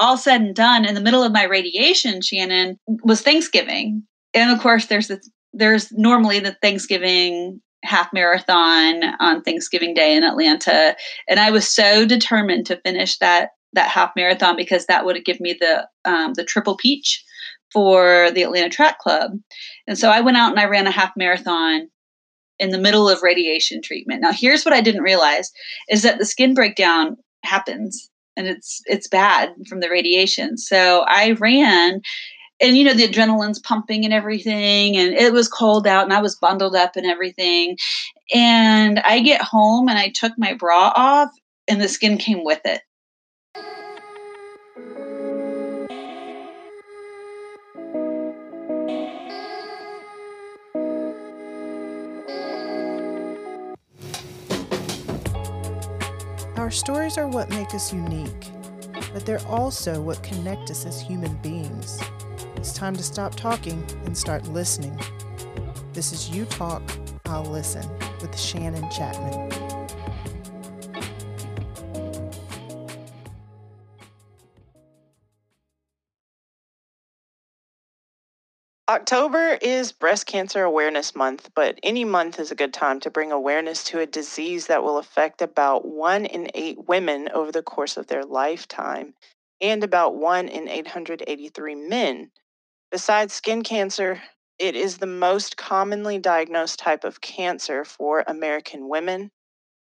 all said and done, in the middle of my radiation, Shannon, was Thanksgiving. And of course, there's the there's normally the Thanksgiving half marathon on Thanksgiving Day in Atlanta, and I was so determined to finish that that half marathon because that would give me the um, the triple peach for the Atlanta Track Club. And so I went out and I ran a half marathon in the middle of radiation treatment. Now here's what I didn't realize is that the skin breakdown happens and it's it's bad from the radiation. So I ran and you know the adrenaline's pumping and everything and it was cold out and i was bundled up and everything and i get home and i took my bra off and the skin came with it Our stories are what make us unique, but they're also what connect us as human beings. It's time to stop talking and start listening. This is You Talk, I'll Listen with Shannon Chapman. October is Breast Cancer Awareness Month, but any month is a good time to bring awareness to a disease that will affect about one in eight women over the course of their lifetime and about one in 883 men Besides skin cancer, it is the most commonly diagnosed type of cancer for American women.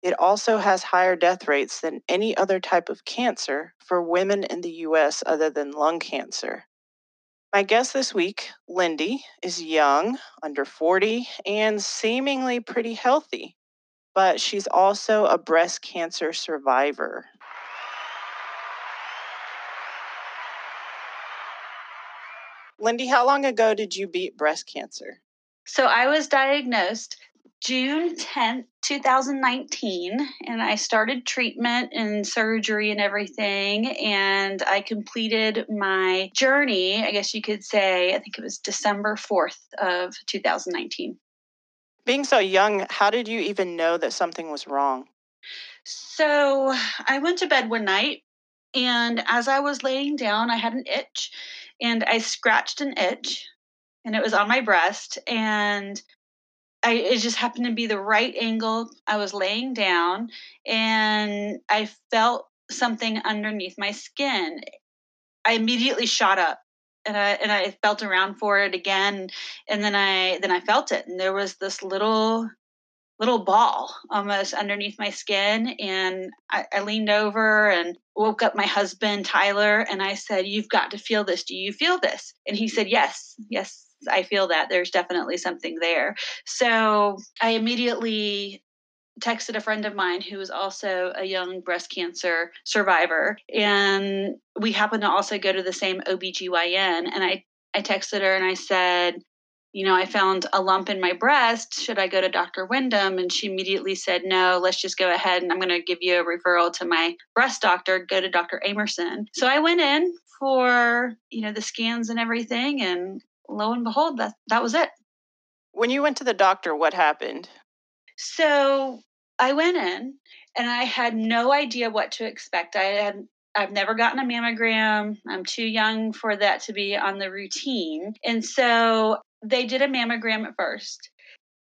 It also has higher death rates than any other type of cancer for women in the US other than lung cancer. My guest this week, Linde, is young, under 40, and seemingly pretty healthy, but she's also a breast cancer survivor. Linde, how long ago did you beat breast cancer? So I was diagnosed June 10th, 2019, and I started treatment and surgery and everything. And I completed my journey, I guess you could say, I think it was December 4th of 2019. Being so young, how did you even know that something was wrong? So I went to bed one night, and as I was laying down, I had an itch and I scratched an itch and it was on my breast and I it just happened to be the right angle. I was laying down and I felt something underneath my skin. I immediately shot up and I and I felt around for it again and then I then I felt it and there was this little little ball almost underneath my skin. And I, I, leaned over and woke up my husband, Tyler, and I said, You've got to feel this. Do you feel this? And he said, Yes, yes. I feel that there's definitely something there. So I immediately texted a friend of mine who was also a young breast cancer survivor and we happened to also go to the same OBGYN and I I texted her and I said you know, I found a lump in my breast. Should I go to Dr. Wyndham? And she immediately said, no, let's just go ahead and I'm going to give you a referral to my breast doctor. Go to Dr. Amerson. So I went in for, you know, the scans and everything. And lo and behold, that, that was it. When you went to the doctor, what happened? So I went in and I had no idea what to expect. I had I've never gotten a mammogram. I'm too young for that to be on the routine. And so they did a mammogram at first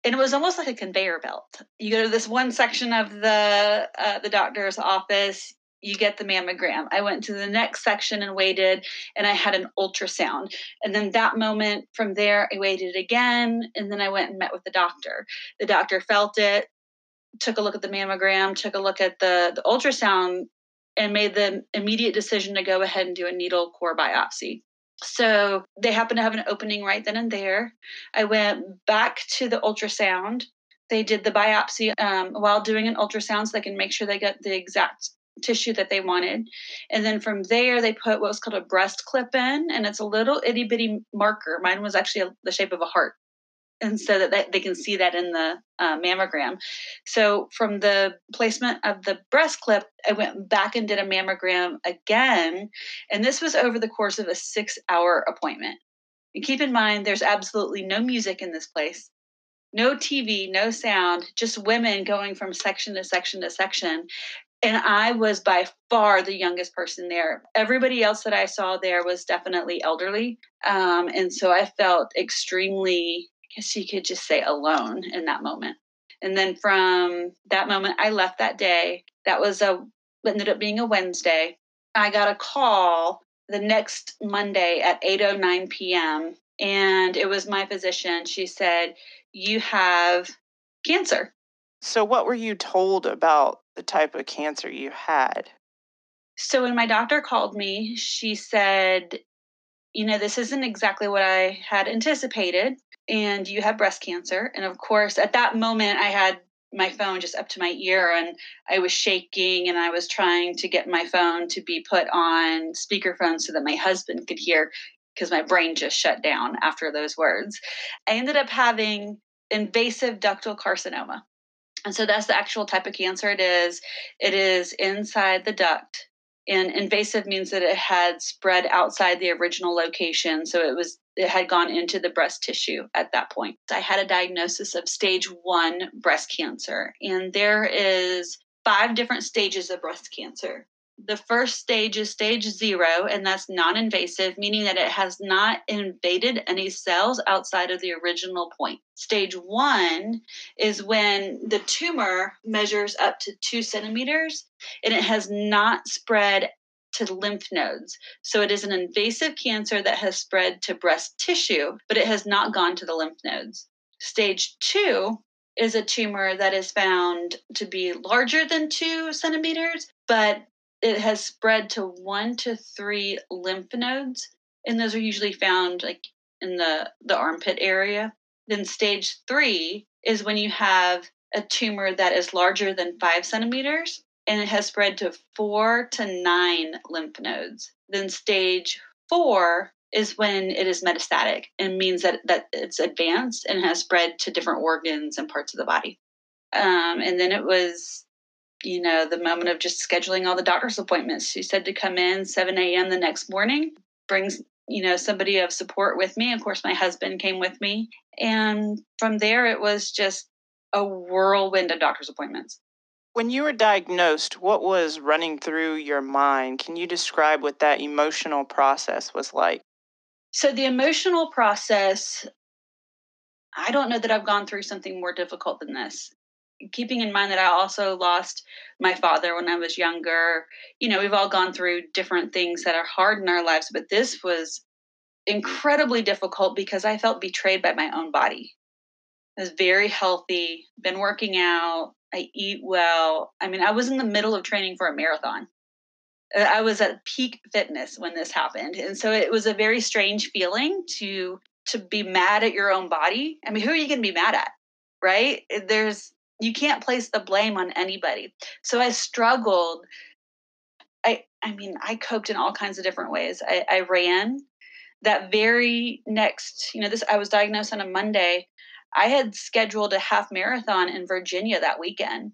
and it was almost like a conveyor belt. You go to this one section of the uh, the doctor's office, you get the mammogram. I went to the next section and waited, and I had an ultrasound. And then that moment from there, I waited again, and then I went and met with the doctor. The doctor felt it, took a look at the mammogram, took a look at the the ultrasound, and made the immediate decision to go ahead and do a needle core biopsy. So they happened to have an opening right then and there. I went back to the ultrasound. They did the biopsy um, while doing an ultrasound so they can make sure they get the exact tissue that they wanted. And then from there, they put what was called a breast clip in, and it's a little itty bitty marker. Mine was actually a, the shape of a heart and so that they, can see that in the uh, mammogram. So from the placement of the breast clip, I went back and did a mammogram again, and this was over the course of a six-hour appointment. And keep in mind, there's absolutely no music in this place, no TV, no sound, just women going from section to section to section. And I was by far the youngest person there. Everybody else that I saw there was definitely elderly. Um, and so I felt extremely, I guess you could just say, alone in that moment. And then from that moment, I left that day. That was a, ended up being a Wednesday. I got a call the next Monday at 8:09 p.m. and it was my physician. She said, "You have cancer." So what were you told about the type of cancer you had? So when my doctor called me, she said, "You know, this isn't exactly what I had anticipated and you have breast cancer." And of course, at that moment I had my phone just up to my ear and I was shaking and I was trying to get my phone to be put on speakerphone so that my husband could hear because my brain just shut down after those words. I ended up having invasive ductal carcinoma. And so that's the actual type of cancer it is. It is inside the duct. And invasive means that it had spread outside the original location. So it was it had gone into the breast tissue at that point. I had a diagnosis of stage one breast cancer, and there is five different stages of breast cancer. The first stage is stage zero, and that's non invasive, meaning that it has not invaded any cells outside of the original point. Stage one is when the tumor measures up to two centimeters and it has not spread to lymph nodes. So it is an invasive cancer that has spread to breast tissue, but it has not gone to the lymph nodes. Stage two is a tumor that is found to be larger than two centimeters, but it has spread to one to three lymph nodes. And those are usually found like in the, the armpit area. Then stage three is when you have a tumor that is larger than five centimeters and it has spread to four to nine lymph nodes. Then stage four is when it is metastatic and means that, that it's advanced and has spread to different organs and parts of the body. Um, and then it was, you know, the moment of just scheduling all the doctor's appointments. She said to come in 7 a.m. the next morning, brings, you know, somebody of support with me. Of course, my husband came with me. And from there, it was just a whirlwind of doctor's appointments. When you were diagnosed, what was running through your mind? Can you describe what that emotional process was like? So, the emotional process, I don't know that I've gone through something more difficult than this. Keeping in mind that I also lost my father when I was younger. You know, we've all gone through different things that are hard in our lives, but this was incredibly difficult because I felt betrayed by my own body. I was very healthy, been working out, I eat well. I mean, I was in the middle of training for a marathon. Uh, I was at peak fitness when this happened. And so it was a very strange feeling to to be mad at your own body. I mean, who are you going to be mad at? Right? There's you can't place the blame on anybody. So I struggled. I I mean, I coped in all kinds of different ways. I, I ran that very next, you know, this I was diagnosed on a Monday. I had scheduled a half marathon in Virginia that weekend.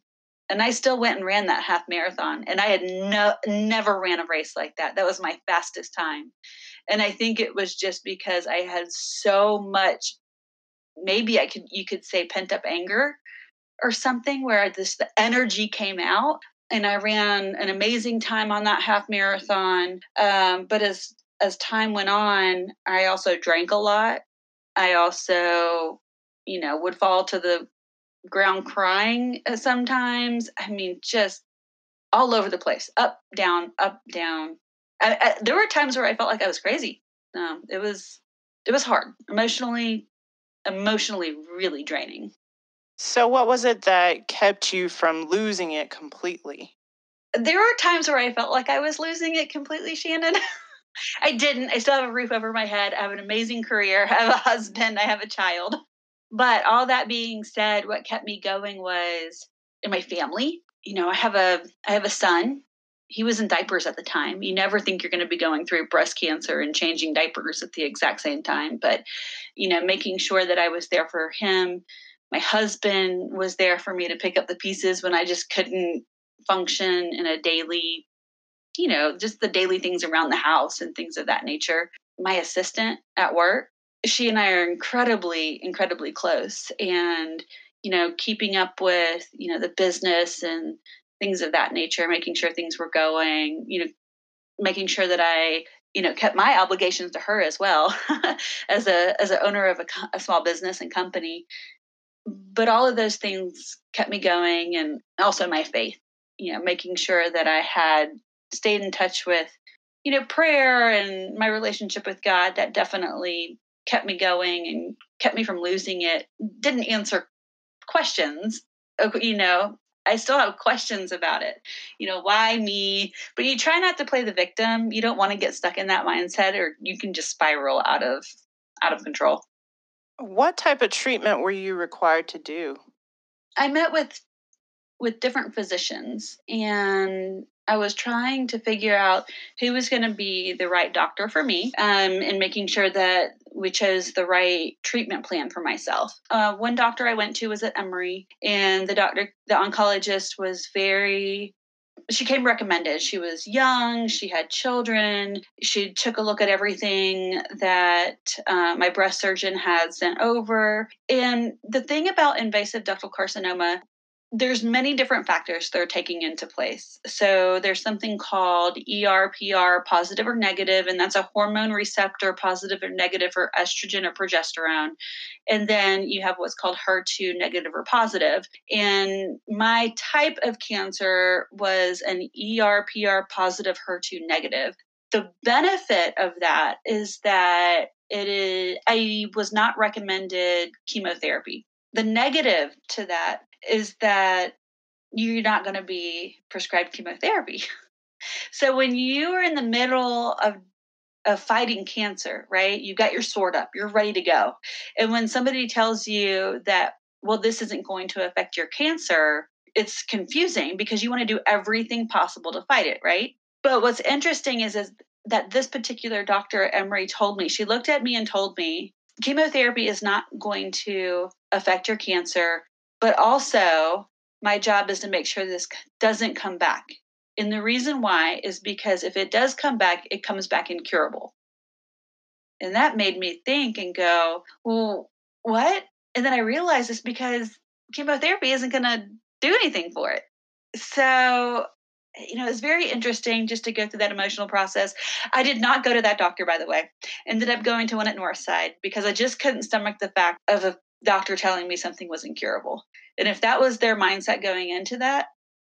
And I still went and ran that half marathon. And I had no never ran a race like that. That was my fastest time. And I think it was just because I had so much maybe I could you could say pent up anger or something where this the energy came out and I ran an amazing time on that half marathon. Um, but as as time went on, I also drank a lot. I also you know, would fall to the ground crying sometimes. I mean, just all over the place, up, down, up, down. I, I, there were times where I felt like I was crazy. Um, it was, it was hard emotionally, emotionally, really draining. So, what was it that kept you from losing it completely? There are times where I felt like I was losing it completely, Shannon. I didn't. I still have a roof over my head. I have an amazing career. I have a husband. I have a child. But all that being said, what kept me going was in my family. You know, I have a I have a son. He was in diapers at the time. You never think you're going to be going through breast cancer and changing diapers at the exact same time, but you know, making sure that I was there for him. My husband was there for me to pick up the pieces when I just couldn't function in a daily, you know, just the daily things around the house and things of that nature. My assistant at work she and I are incredibly, incredibly close. And, you know, keeping up with, you know, the business and things of that nature, making sure things were going, you know, making sure that I you know kept my obligations to her as well as a as an owner of a, a, small business and company but all of those things kept me going and also my faith you know making sure that i had stayed in touch with you know prayer and my relationship with god that definitely kept me going and kept me from losing it didn't answer questions you know I still have questions about it. You know, why me? But you try not to play the victim. You don't want to get stuck in that mindset or you can just spiral out of out of control. What type of treatment were you required to do? I met with with different physicians and I was trying to figure out who was going to be the right doctor for me um, and making sure that we chose the right treatment plan for myself. Uh, one doctor I went to was at Emory, and the doctor, the oncologist, was very she came recommended. She was young, she had children. She took a look at everything that uh, my breast surgeon had sent over. And the thing about invasive ductal carcinoma there's many different factors that are taking into place. So there's something called ERPR positive or negative, and that's a hormone receptor positive or negative for estrogen or progesterone. And then you have what's called HER2 negative or positive. And my type of cancer was an ERPR positive HER2 negative. The benefit of that is that it is I was not recommended chemotherapy. The negative to that is that you're not going to be prescribed chemotherapy. so when you are in the middle of of fighting cancer, right? You got your sword up, you're ready to go. And when somebody tells you that, well, this isn't going to affect your cancer, it's confusing because you want to do everything possible to fight it, right? But what's interesting is, is that this particular doctor at Emory told me, she looked at me and told me, chemotherapy is not going to affect your cancer. But also, my job is to make sure this doesn't come back. And the reason why is because if it does come back, it comes back incurable. And that made me think and go, well, what? And then I realized it's because chemotherapy isn't going to do anything for it. So, you know, it's very interesting just to go through that emotional process. I did not go to that doctor, by the way. Ended up going to one at Northside because I just couldn't stomach the fact of a doctor telling me something was incurable. And if that was their mindset going into that,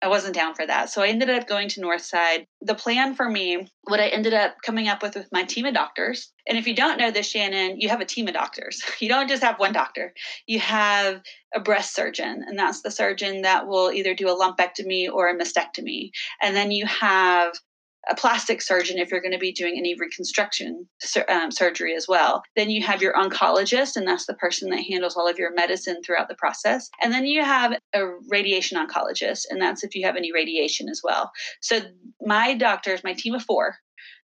I wasn't down for that. So I ended up going to Northside. The plan for me, what I ended up coming up with with my team of doctors, and if you don't know this, Shannon, you have a team of doctors. You don't just have one doctor. You have a breast surgeon, and that's the surgeon that will either do a lumpectomy or a mastectomy. And then you have a plastic surgeon if you're going to be doing any reconstruction um, surgery as well. Then you have your oncologist, and that's the person that handles all of your medicine throughout the process. And then you have a radiation oncologist, and that's if you have any radiation as well. So my doctors, my team of four,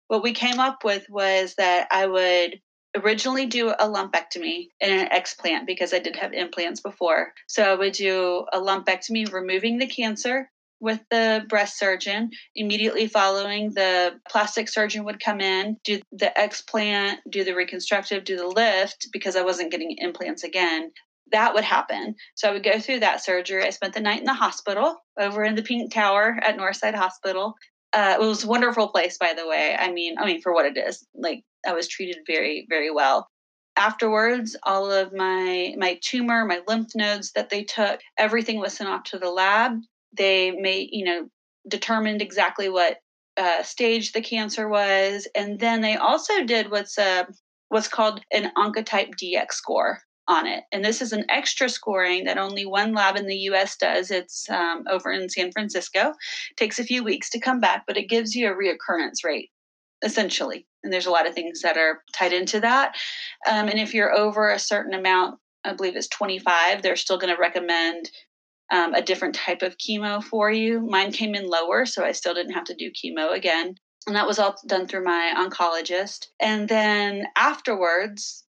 what we came up with was that I would originally do a lumpectomy and an explant because I did have implants before. So I would do a lumpectomy, removing the cancer, with the breast surgeon. Immediately following, the plastic surgeon would come in, do the explant, do the reconstructive, do the lift because I wasn't getting implants again. That would happen. So I would go through that surgery. I spent the night in the hospital over in the Pink Tower at Northside Hospital. Uh, it was a wonderful place, by the way. I mean, I mean, for what it is, like I was treated very, very well afterwards all of my my tumor my lymph nodes that they took everything was sent off to the lab they made, you know, determined exactly what uh, stage the cancer was, and then they also did what's uh, what's called an Oncotype DX score on it. And this is an extra scoring that only one lab in the US does. It's um, over in San Francisco. It takes a few weeks to come back, but it gives you a reoccurrence rate, essentially. And there's a lot of things that are tied into that. Um, and if you're over a certain amount, I believe it's 25, they're still going to recommend um, a different type of chemo for you. Mine came in lower, so I still didn't have to do chemo again. And that was all done through my oncologist. And then afterwards,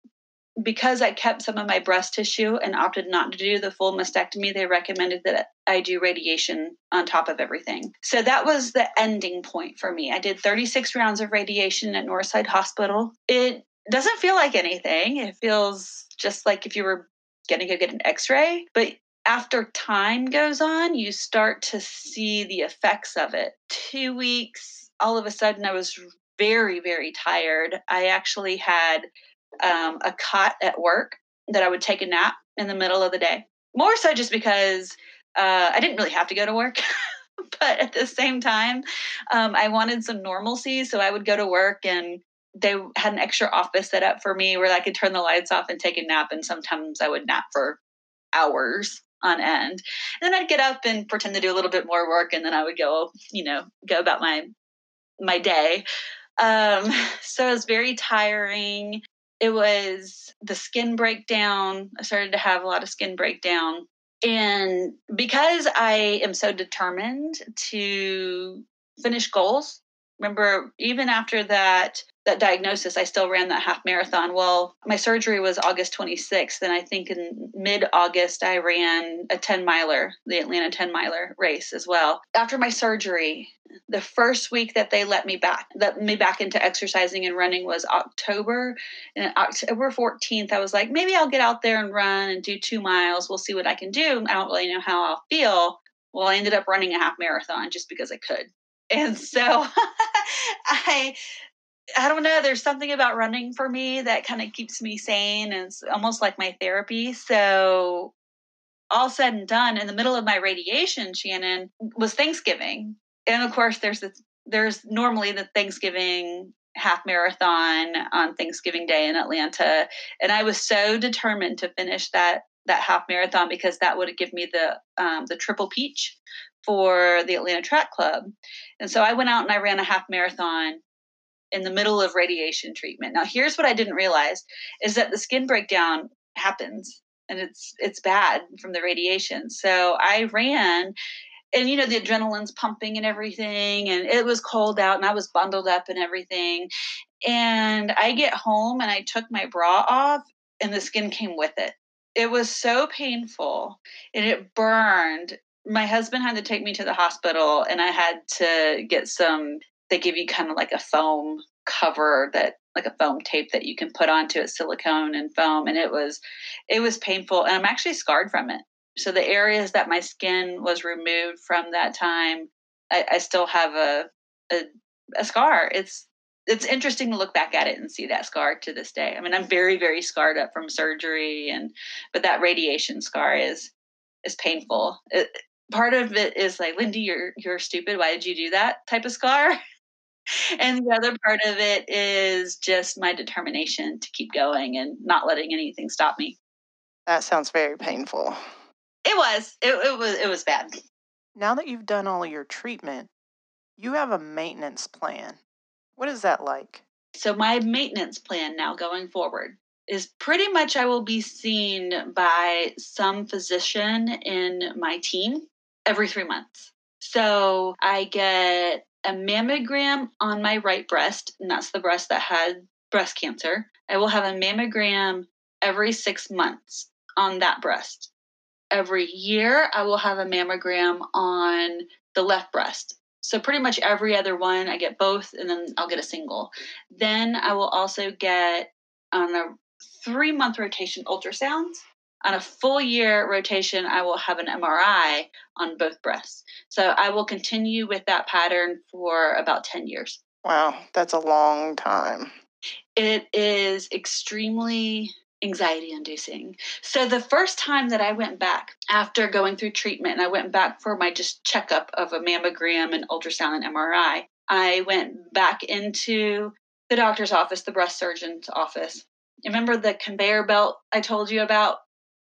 because I kept some of my breast tissue and opted not to do the full mastectomy, they recommended that I do radiation on top of everything. So that was the ending point for me. I did 36 rounds of radiation at Northside Hospital. It doesn't feel like anything. It feels just like if you were going to go get an x ray, but after time goes on, you start to see the effects of it. Two weeks, all of a sudden, I was very, very tired. I actually had um, a cot at work that I would take a nap in the middle of the day. More so just because uh, I didn't really have to go to work. but at the same time, um, I wanted some normalcy. So I would go to work and they had an extra office set up for me where I could turn the lights off and take a nap. And sometimes I would nap for hours on end. And then I'd get up and pretend to do a little bit more work, and then I would go, you know, go about my my day. Um, so it was very tiring. It was the skin breakdown. I started to have a lot of skin breakdown. And because I am so determined to finish goals, remember, even after that that diagnosis, I still ran that half marathon. Well, my surgery was August 26th, and I think in mid August, I ran a 10 miler, the Atlanta 10 miler race as well. After my surgery, the first week that they let me back, let me back into exercising and running was October. And October 14th, I was like, maybe I'll get out there and run and do two miles. We'll see what I can do. I don't really know how I'll feel. Well, I ended up running a half marathon just because I could. And so I I don't know. There's something about running for me that kind of keeps me sane and it's almost like my therapy. So, all said and done, in the middle of my radiation, Shannon was Thanksgiving, and of course, there's this, there's normally the Thanksgiving half marathon on Thanksgiving Day in Atlanta, and I was so determined to finish that that half marathon because that would give me the um, the triple peach for the Atlanta Track Club, and so I went out and I ran a half marathon in the middle of radiation treatment. Now, here's what I didn't realize is that the skin breakdown happens and it's it's bad from the radiation. So I ran and you know the adrenaline's pumping and everything and it was cold out and I was bundled up and everything. And I get home and I took my bra off and the skin came with it. It was so painful and it burned my husband had to take me to the hospital and I had to get some they give you kind of like a foam cover that like a foam tape that you can put onto it silicone and foam and it was it was painful and i'm actually scarred from it. So the areas that my skin was removed from that time i, I still have a, a a scar. It's it's interesting to look back at it and see that scar to this day. I mean i'm very very scarred up from surgery and but that radiation scar is is painful. It, part of it is like Linde you're you're stupid. Why did you do that type of scar and the other part of it is just my determination to keep going and not letting anything stop me. That sounds very painful. It was. It, it was. It was bad. Now that you've done all of your treatment, you have a maintenance plan. What is that like? So my maintenance plan now going forward is pretty much I will be seen by some physician in my team every three months. So I get a mammogram on my right breast, and that's the breast that had breast cancer. I will have a mammogram every six months on that breast. Every year, I will have a mammogram on the left breast. So, pretty much every other one, I get both, and then I'll get a single. Then I will also get on a three month rotation ultrasounds on a full year rotation, I will have an MRI on both breasts. So I will continue with that pattern for about 10 years. Wow, that's a long time. It is extremely anxiety inducing. So the first time that I went back after going through treatment and I went back for my just checkup of a mammogram and ultrasound and MRI, I went back into the doctor's office, the breast surgeon's office. Remember the conveyor belt I told you about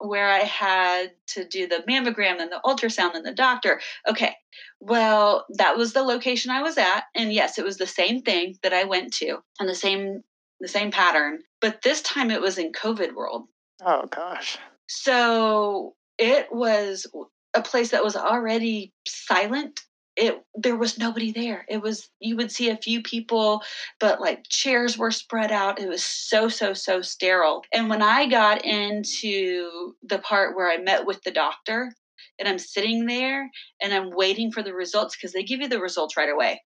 where I had to do the mammogram and the ultrasound and the doctor. Okay, well, that was the location I was at. And yes, it was the same thing that I went to and the same the same pattern. But this time it was in COVID world. Oh gosh. So it was a place that was already silent it there was nobody there. It was you would see a few people but like chairs were spread out. It was so so so sterile. And when i got into the part where i met with the doctor and i'm sitting there and i'm waiting for the results because they give you the results right away.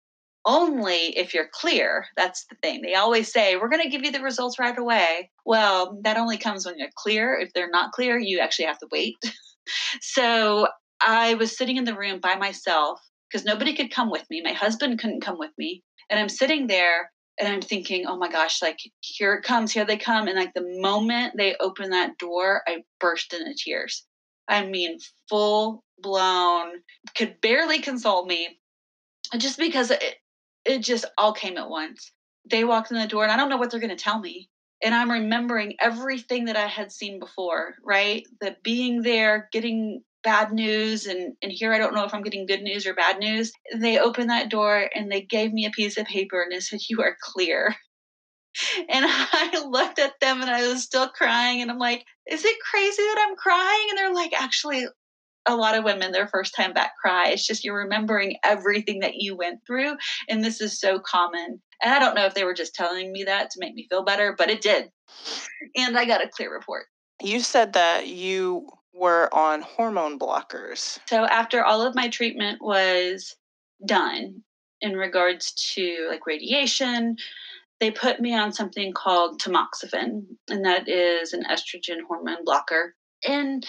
Only if you're clear that's the thing. They always say we're going to give you the results right away. Well that only comes when you're clear. If they're not clear you actually have to wait. So I was sitting in the room by myself because nobody could come with me. My husband couldn't come with me. And I'm sitting there and I'm thinking, oh my gosh, like here it comes, here they come. And like the moment they open that door, I burst into tears. I mean, full blown, could barely console me just because it, it just all came at once. They walked in the door and I don't know what they're going to tell me. And I'm remembering everything that I had seen before, right? The being there, getting bad news and and here I don't know if I'm getting good news or bad news. They opened that door and they gave me a piece of paper and they said you are clear. And I looked at them and I was still crying and I'm like, is it crazy that I'm crying? And they're like, actually a lot of women their first time back cry. It's just you're remembering everything that you went through and this is so common. And I don't know if they were just telling me that to make me feel better, but it did. And I got a clear report. You said that you were on hormone blockers. So after all of my treatment was done in regards to like radiation, they put me on something called tamoxifen, and that is an estrogen hormone blocker. And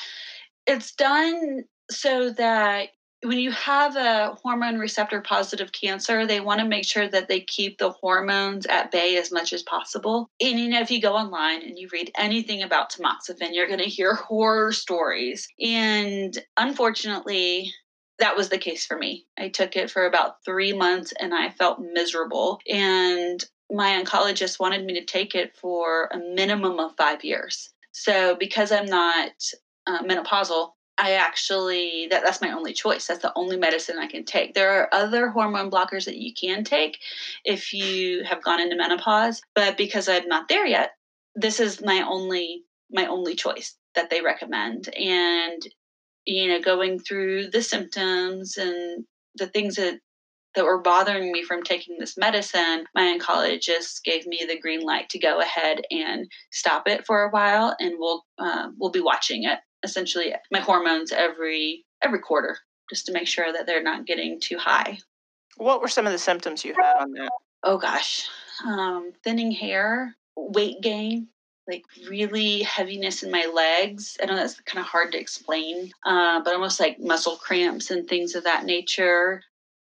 it's done so that when you have a hormone receptor positive cancer, they want to make sure that they keep the hormones at bay as much as possible. And you know, if you go online and you read anything about tamoxifen, you're going to hear horror stories. And unfortunately, that was the case for me. I took it for about three months and I felt miserable. And my oncologist wanted me to take it for a minimum of five years. So, because I'm not uh, menopausal, I actually that that's my only choice. That's the only medicine I can take. There are other hormone blockers that you can take if you have gone into menopause, but because I'm not there yet, this is my only my only choice that they recommend. And you know, going through the symptoms and the things that that were bothering me from taking this medicine, my oncologist gave me the green light to go ahead and stop it for a while, and we'll uh, we'll be watching it essentially my hormones every every quarter just to make sure that they're not getting too high. What were some of the symptoms you had on that? Oh gosh, um, thinning hair, weight gain, like really heaviness in my legs. I know that's kind of hard to explain, uh, but almost like muscle cramps and things of that nature.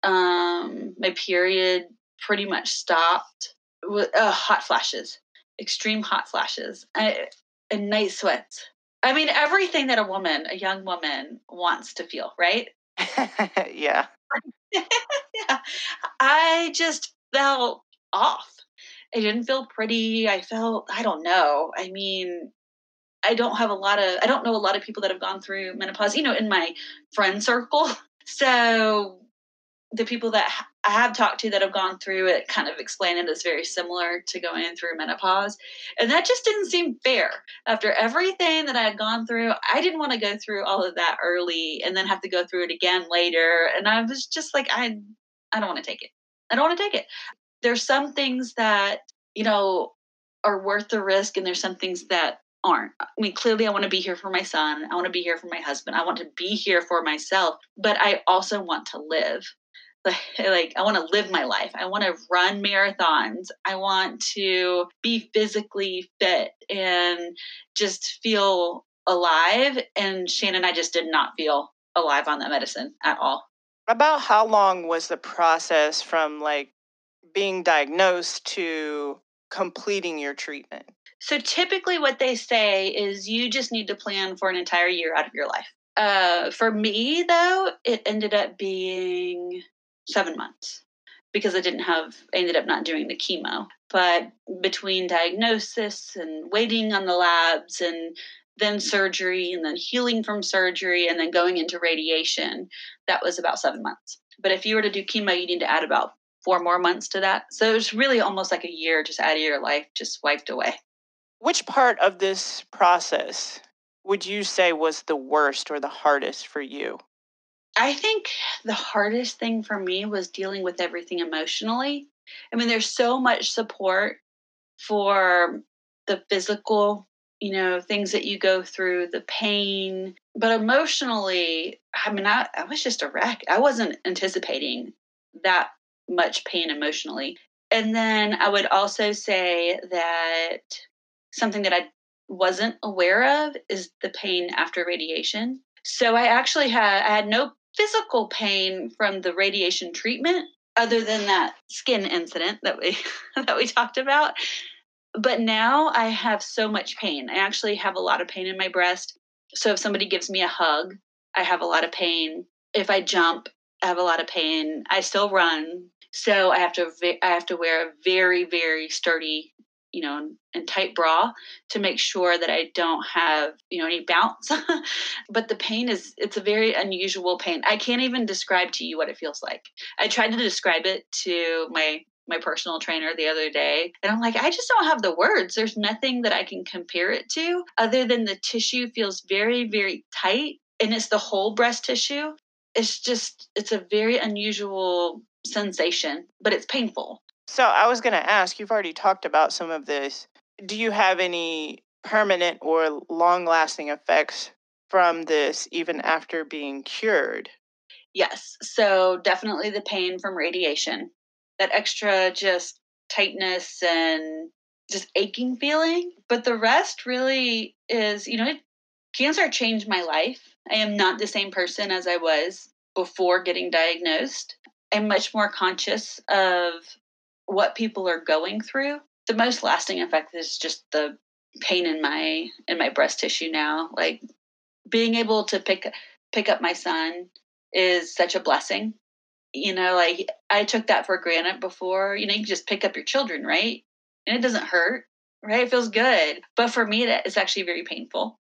Um, my period pretty much stopped. With, uh, hot flashes, extreme hot flashes, I, and night sweats I mean, everything that a woman, a young woman, wants to feel, right? yeah. yeah. I just felt off. I didn't feel pretty. I felt, I don't know. I mean, I don't have a lot of, I don't know a lot of people that have gone through menopause, you know, in my friend circle. So the people that I have talked to that have gone through it kind of explain it as very similar to going through menopause. And that just didn't seem fair. After everything that I had gone through, I didn't want to go through all of that early and then have to go through it again later. And I was just like, I I don't want to take it. I don't want to take it. There's some things that, you know, are worth the risk and there's some things that aren't. I mean, clearly, I want to be here for my son. I want to be here for my husband. I want to be here for myself, but I also want to live. like I want to live my life. I want to run marathons. I want to be physically fit and just feel alive. And Shannon and I just did not feel alive on that medicine at all. About how long was the process from like being diagnosed to completing your treatment? So typically what they say is you just need to plan for an entire year out of your life. Uh, for me though, it ended up being seven months because I didn't have, I ended up not doing the chemo. But between diagnosis and waiting on the labs and then surgery and then healing from surgery and then going into radiation, that was about seven months. But if you were to do chemo, you need to add about four more months to that. So it was really almost like a year just out of your life, just wiped away. Which part of this process would you say was the worst or the hardest for you? I think the hardest thing for me was dealing with everything emotionally. I mean, there's so much support for the physical, you know, things that you go through, the pain, but emotionally, I mean, I, I was just a wreck. I wasn't anticipating that much pain emotionally. And then I would also say that something that I wasn't aware of is the pain after radiation So I actually had I had no physical pain from the radiation treatment other than that skin incident that we that we talked about. But now I have so much pain. I actually have a lot of pain in my breast. So if somebody gives me a hug, I have a lot of pain. If I jump, I have a lot of pain. I still run, so I have to I have to wear a very very sturdy you know, and tight bra to make sure that I don't have, you know, any bounce. but the pain is, it's a very unusual pain. I can't even describe to you what it feels like. I tried to describe it to my my personal trainer the other day and i'm like i just don't have the words there's nothing that i can compare it to other than the tissue feels very very tight and it's the whole breast tissue it's just it's a very unusual sensation but it's painful so I was going to ask, you've already talked about some of this. Do you have any permanent or long lasting effects from this even after being cured? Yes. So definitely the pain from radiation, that extra just tightness and just aching feeling. But the rest really is, you know, cancer changed my life. I am not the same person as I was before getting diagnosed. I'm much more conscious of what people are going through. The most lasting effect is just the pain in my in my breast tissue now. Like being able to pick pick up my son is such a blessing. You know, like I took that for granted before. You know, you can just pick up your children, right? And it doesn't hurt, right? It feels good. But for me, it's actually very painful.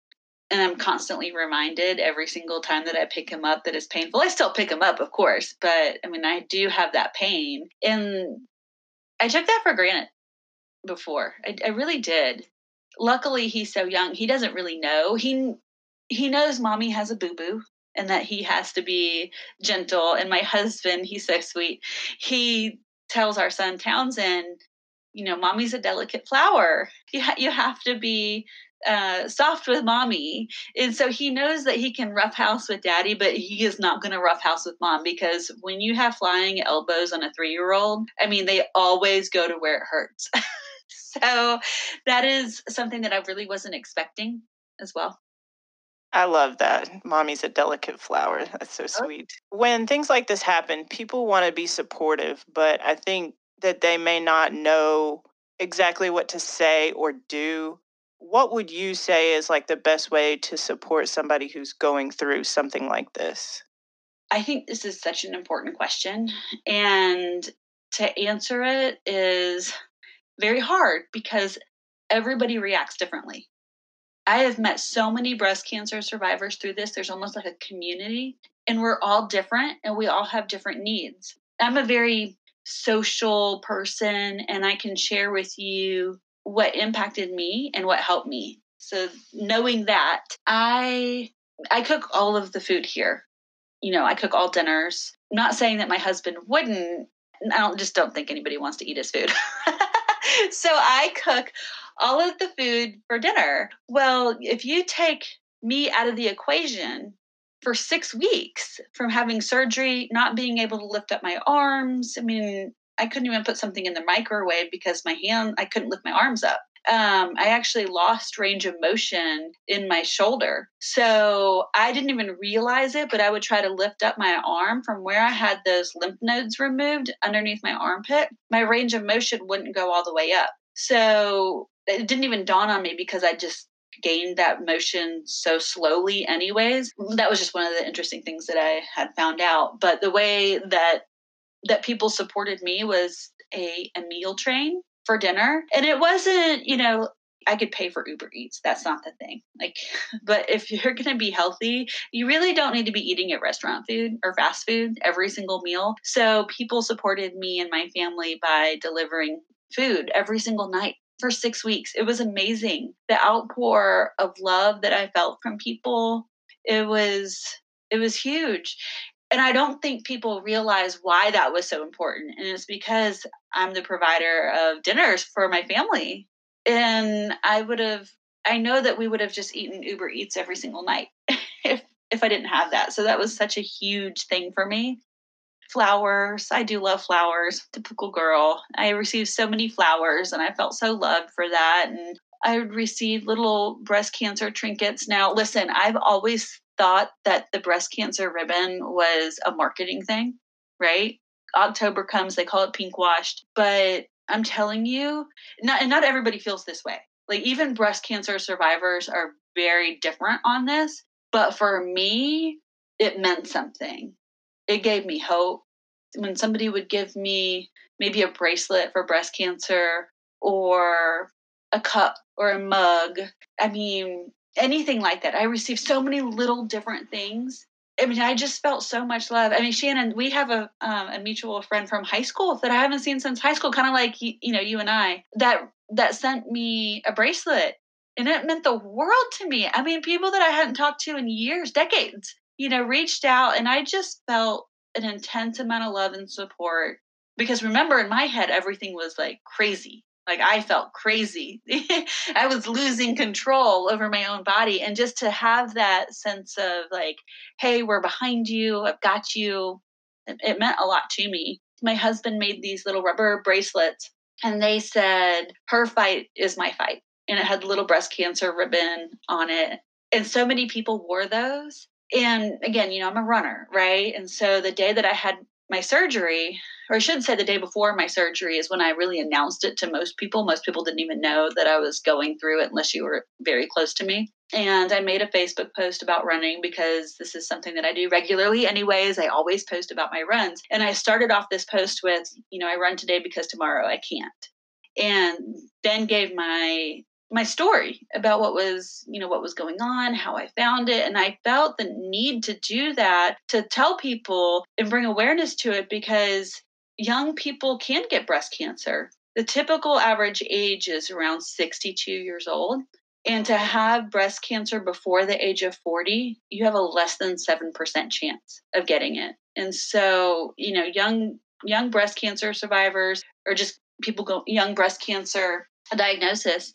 And I'm constantly reminded every single time that I pick him up that it's painful. I still pick him up, of course, but I mean, I do have that pain. And I took that for granted before. I, I really did. Luckily, he's so young; he doesn't really know. He he knows mommy has a boo boo and that he has to be gentle. And my husband, he's so sweet. He tells our son Townsend, you know, mommy's a delicate flower. You, ha- you have to be uh, soft with mommy. And so he knows that he can roughhouse with daddy, but he is not going to roughhouse with mom because when you have flying elbows on a three year old, I mean, they always go to where it hurts. so that is something that I really wasn't expecting as well. I love that. Mommy's a delicate flower. That's so oh. sweet. When things like this happen, people want to be supportive, but I think that they may not know exactly what to say or do what would you say is like the best way to support somebody who's going through something like this? I think this is such an important question. And to answer it is very hard because everybody reacts differently. I have met so many breast cancer survivors through this. There's almost like a community, and we're all different and we all have different needs. I'm a very social person, and I can share with you what impacted me and what helped me. So knowing that, I I cook all of the food here. You know, I cook all dinners. Not saying that my husband wouldn't. I don't just don't think anybody wants to eat his food. so I cook all of the food for dinner. Well, if you take me out of the equation for six weeks from having surgery, not being able to lift up my arms, I mean, I couldn't even put something in the microwave because my hand, I couldn't lift my arms up. Um, I actually lost range of motion in my shoulder. So I didn't even realize it, but I would try to lift up my arm from where I had those lymph nodes removed underneath my armpit. My range of motion wouldn't go all the way up. So it didn't even dawn on me because I just gained that motion so slowly anyways that was just one of the interesting things that i had found out but the way that that people supported me was a, a meal train for dinner. And it wasn't, you know, I could pay for Uber Eats. That's not the thing. Like, but if you're going to be healthy, you really don't need to be eating at restaurant food or fast food every single meal. So people supported me and my family by delivering food every single night for six weeks. It was amazing. The outpour of love that I felt from people, it was it was huge and I don't think people realize why that was so important. And it's because I'm the provider of dinners for my family. And I would have, I know that we would have just eaten Uber Eats every single night if, if I didn't have that. So that was such a huge thing for me. Flowers. I do love flowers. Typical girl. I received so many flowers and I felt so loved for that. And I would receive little breast cancer trinkets. Now, listen, I've always thought that the breast cancer ribbon was a marketing thing, right? October comes, they call it pink washed, but I'm telling you, not and not everybody feels this way. Like even breast cancer survivors are very different on this, but for me, it meant something. It gave me hope. When somebody would give me maybe a bracelet for breast cancer or a cup or a mug, I mean, anything like that. I received so many little different things. I mean, I just felt so much love. I mean, Shannon, we have a um, a mutual friend from high school that I haven't seen since high school, kind of like you, you know you and I. That that sent me a bracelet, and it meant the world to me. I mean, people that I hadn't talked to in years, decades, you know, reached out, and I just felt an intense amount of love and support. Because remember, in my head, everything was like crazy. Like I felt crazy. I was losing control over my own body. And just to have that sense of like, hey, we're behind you, I've got you, it, it meant a lot to me. My husband made these little rubber bracelets and they said, her fight is my fight. And it had little breast cancer ribbon on it. And so many people wore those. And again, you know, I'm a runner, right? And so the day that I had my surgery, or I should say the day before my surgery, is when I really announced it to most people. Most people didn't even know that I was going through it unless you were very close to me. And I made a Facebook post about running because this is something that I do regularly, anyways. I always post about my runs. And I started off this post with, you know, I run today because tomorrow I can't. And then gave my my story about what was you know what was going on how i found it and i felt the need to do that to tell people and bring awareness to it because young people can get breast cancer the typical average age is around 62 years old and to have breast cancer before the age of 40 you have a less than 7% chance of getting it and so you know young young breast cancer survivors or just people go young breast cancer diagnosis,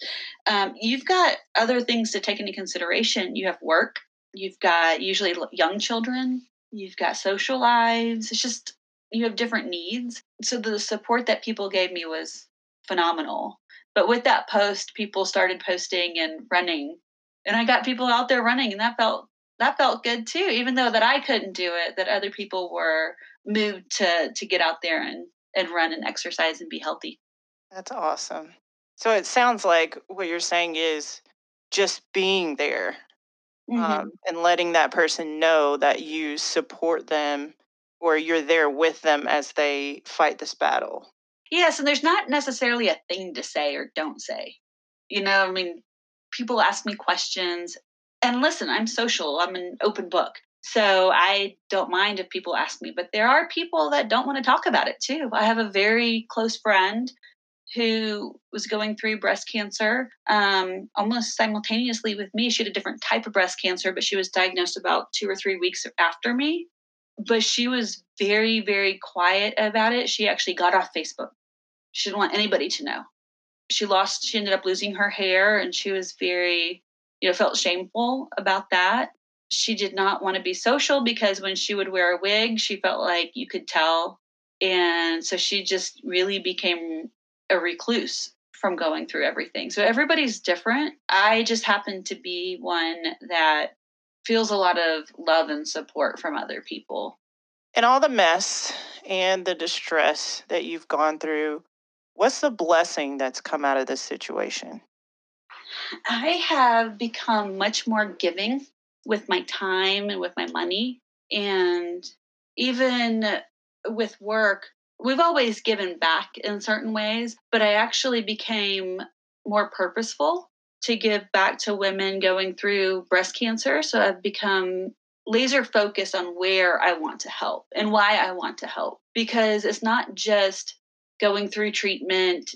um, you've got other things to take into consideration. You have work, you've got usually young children, you've got social lives. It's just, you have different needs. So the support that people gave me was phenomenal. But with that post, people started posting and running. And I got people out there running, and that felt that felt good too even though that i couldn't do it that other people were moved to to get out there and and run and exercise and be healthy that's awesome so it sounds like what you're saying is just being there mm-hmm. um, and letting that person know that you support them or you're there with them as they fight this battle. Yes, and there's not necessarily a thing to say or don't say. You know, I mean, people ask me questions, and listen, I'm social, I'm an open book. So I don't mind if people ask me, but there are people that don't want to talk about it too. I have a very close friend who was going through breast cancer um, almost simultaneously with me. She had a different type of breast cancer, but she was diagnosed about two or three weeks after me. But she was very, very quiet about it. She actually got off Facebook. She didn't want anybody to know. She lost, she ended up losing her hair, and she was very, you know, felt shameful about that. She did not want to be social because when she would wear a wig, she felt like you could tell and so she just really became a recluse from going through everything. So everybody's different. I just happen to be one that feels a lot of love and support from other people. And all the mess and the distress that you've gone through, what's the blessing that's come out of this situation? I have become much more giving with my time and with my money. And even with work, we've always given back in certain ways, but I actually became more purposeful to give back to women going through breast cancer. So I've become laser focused on where I want to help and why I want to help. Because it's not just going through treatment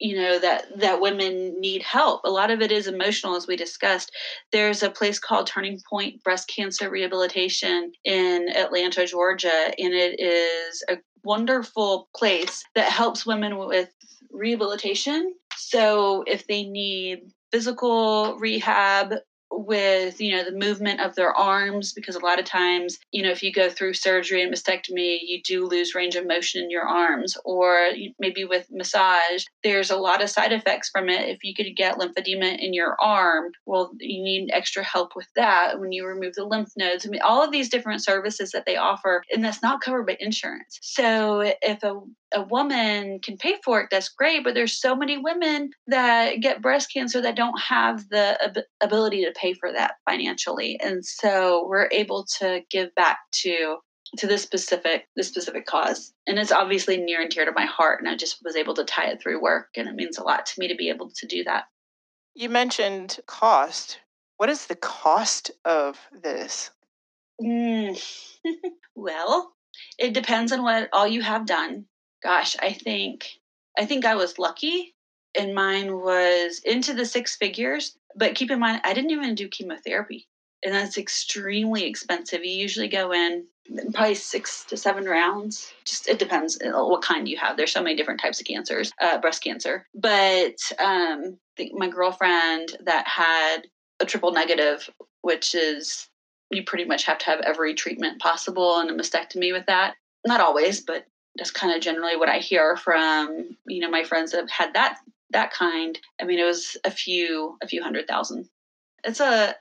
you know that that women need help. A lot of it is emotional as we discussed. There's a place called turning point breast cancer rehabilitation in atlanta georgia and it is a wonderful place that helps women with rehabilitation. So if they need physical rehab with you know the movement of their arms because a lot of times you know if you go through surgery and mastectomy you do lose range of motion in your arms. Or maybe with massage there's a lot of side effects from it. If you could get lymphedema in your arm well you need extra help with that when you remove the lymph nodes. I mean all of these different services that they offer and that's not covered by insurance. So if a a woman can pay for it, that's great. But there's so many women that get breast cancer that don't have the ab- ability to pay for that financially, and so we're able to give back to to this specific this specific cause. And it's obviously near and dear to my heart and i just was able to tie it through work and it means a lot to me to be able to do that. You mentioned cost. What is the cost of this? Mm. well it depends on what all you have done. Gosh, I think I think I was lucky and mine was into the six figures. But keep in mind, I didn't even do chemotherapy. And that's extremely expensive. You usually go in probably six to seven rounds. Just it depends uh, what kind you have. There's so many different types of cancers, uh, breast cancer. But um, my girlfriend that had a triple negative, which is you pretty much have to have every treatment possible and a mastectomy with that. Not always, but that's kind of generally what I hear from you know my friends that have had that that kind. I mean, it was a few a few hundred thousand. It's a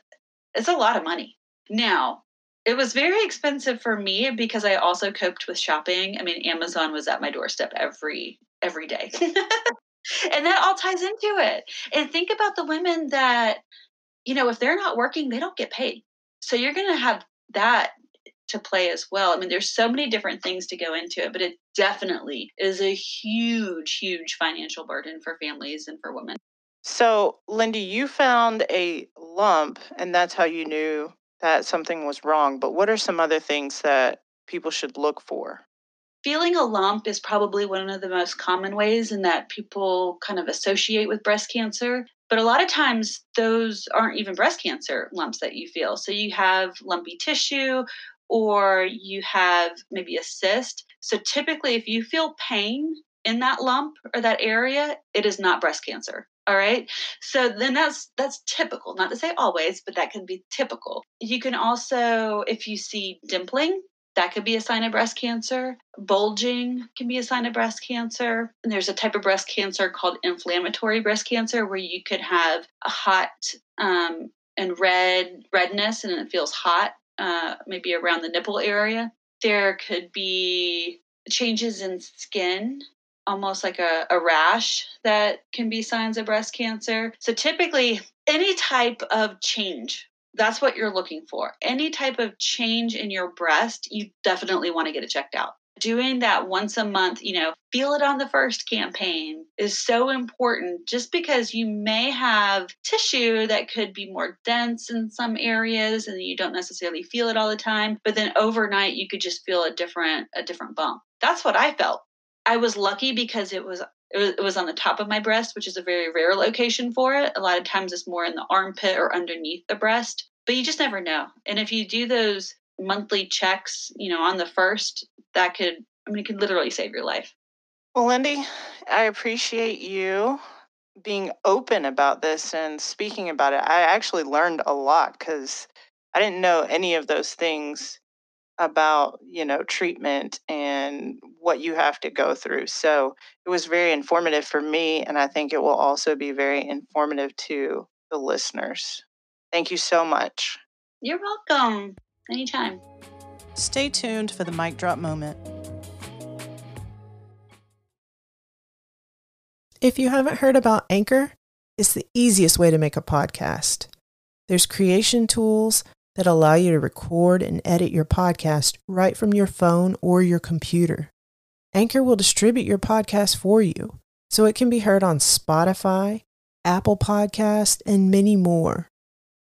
it's a lot of money. Now, it was very expensive for me because I also coped with shopping. I mean, Amazon was at my doorstep every every day. and that all ties into it. And think about the women that you know, if they're not working, they don't get paid. So you're going to have that to play as well. I mean, there's so many different things to go into it, but it definitely is a huge, huge financial burden for families and for women. So, Linde, you found a lump, and that's how you knew that something was wrong. But what are some other things that people should look for? Feeling a lump is probably one of the most common ways in that people kind of associate with breast cancer. But a lot of times, those aren't even breast cancer lumps that you feel. So you have lumpy tissue, or you have maybe a cyst. So typically, if you feel pain in that lump or that area, it is not breast cancer. All right. So then that's that's typical. Not to say always, but that can be typical. You can also, if you see dimpling, that could be a sign of breast cancer. Bulging can be a sign of breast cancer. And there's a type of breast cancer called inflammatory breast cancer where you could have a hot um, and red redness and it feels hot uh, maybe around the nipple area. There could be changes in skin, almost like a, a rash that can be signs of breast cancer. So typically, any type of change that's what you're looking for. Any type of change in your breast, you definitely want to get it checked out doing that once a month, you know, feel it on the first campaign is so important just because you may have tissue that could be more dense in some areas and you don't necessarily feel it all the time, but then overnight you could just feel a different a different bump. That's what I felt. I was lucky because it was it was, on the top of my breast, which is a very rare location for it. A lot of times it's more in the armpit or underneath the breast, but you just never know. And if you do those monthly checks, you know, on the first, that could, I mean, it could literally save your life. Well, Linde, I appreciate you being open about this and speaking about it. I actually learned a lot because I didn't know any of those things about you know treatment and what you have to go through so it was very informative for me and i think it will also be very informative to the listeners thank you so much you're welcome anytime Stay tuned for the mic drop moment. If you haven't heard about Anchor, it's the easiest way to make a podcast. There's creation tools that allow you to record and edit your podcast right from your phone or your computer. Anchor will distribute your podcast for you so it can be heard on Spotify, Apple Podcast, and many more.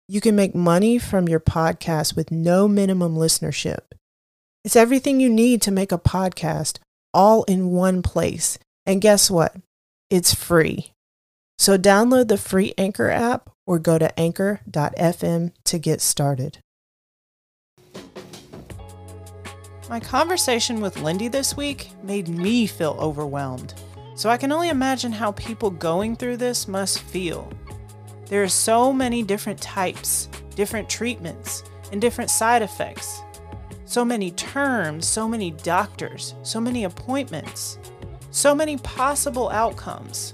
You can make money from your podcast with no minimum listenership. It's everything you need to make a podcast all in one place. And guess what? It's free. So download the free Anchor app or go to anchor.fm to get started. My conversation with Linde this week made me feel overwhelmed. So I can only imagine how people going through this must feel. There are so many different types, different treatments, and different side effects. So many terms, so many doctors, so many appointments, so many possible outcomes.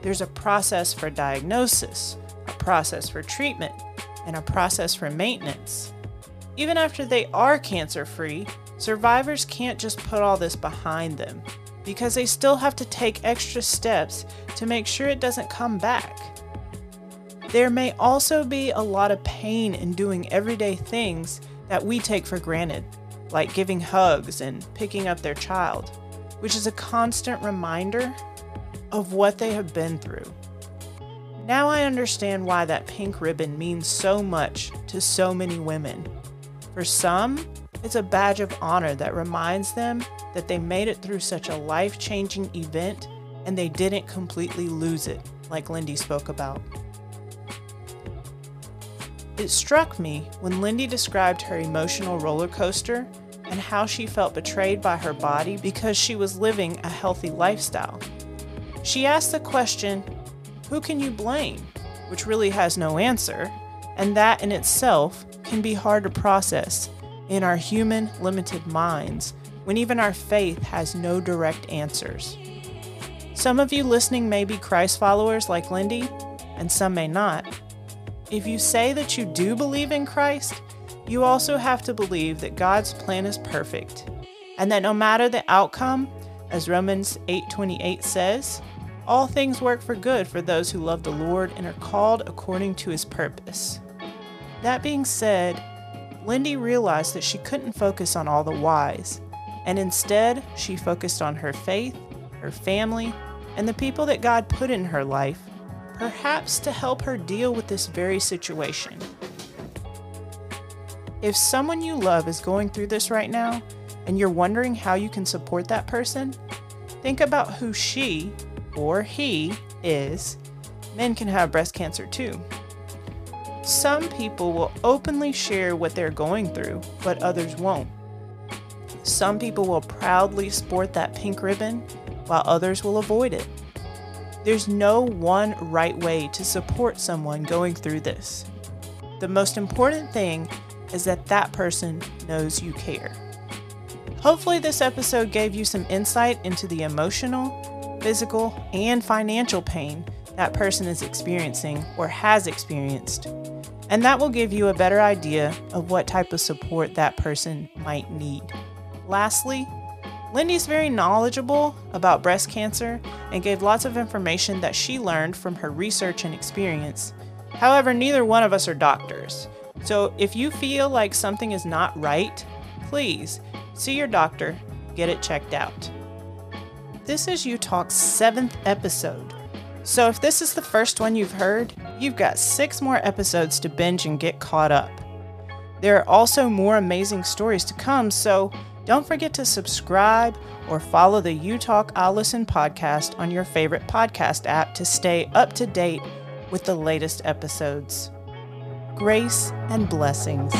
There's a process for diagnosis, a process for treatment, and a process for maintenance. Even after they are cancer free, survivors can't just put all this behind them because they still have to take extra steps to make sure it doesn't come back. There may also be a lot of pain in doing everyday things that we take for granted, like giving hugs and picking up their child, which is a constant reminder of what they have been through. Now I understand why that pink ribbon means so much to so many women. For some, it's a badge of honor that reminds them that they made it through such a life changing event and they didn't completely lose it, like Linde spoke about. It struck me when Linde described her emotional roller coaster and how she felt betrayed by her body because she was living a healthy lifestyle. She asked the question, Who can you blame? which really has no answer, and that in itself can be hard to process in our human, limited minds when even our faith has no direct answers. Some of you listening may be Christ followers like Linde, and some may not. If you say that you do believe in Christ, you also have to believe that God's plan is perfect and that no matter the outcome, as Romans 8:28 says, all things work for good for those who love the Lord and are called according to his purpose. That being said, Linde realized that she couldn't focus on all the whys, and instead, she focused on her faith, her family, and the people that God put in her life perhaps to help her deal with this very situation. If someone you love is going through this right now, and you're wondering how you can support that person, think about who she or he is. Men can have breast cancer too. Some people will openly share what they're going through, but others won't. Some people will proudly sport that pink ribbon, while others will avoid it. There's no one right way to support someone going through this. The most important thing is that that person knows you care. Hopefully, this episode gave you some insight into the emotional, physical, and financial pain that person is experiencing or has experienced. And that will give you a better idea of what type of support that person might need. Lastly, Linde's very knowledgeable about breast cancer and gave lots of information that she learned from her research and experience. However, neither one of us are doctors. So if you feel like something is not right, please see your doctor, get it checked out. This is U Talk's seventh episode. So if this is the first one you've heard, you've got six more episodes to binge and get caught up. There are also more amazing stories to come, so don't forget to subscribe or follow the U Talk I'll Listen podcast on your favorite podcast app to stay up to date with the latest episodes. Grace and blessings.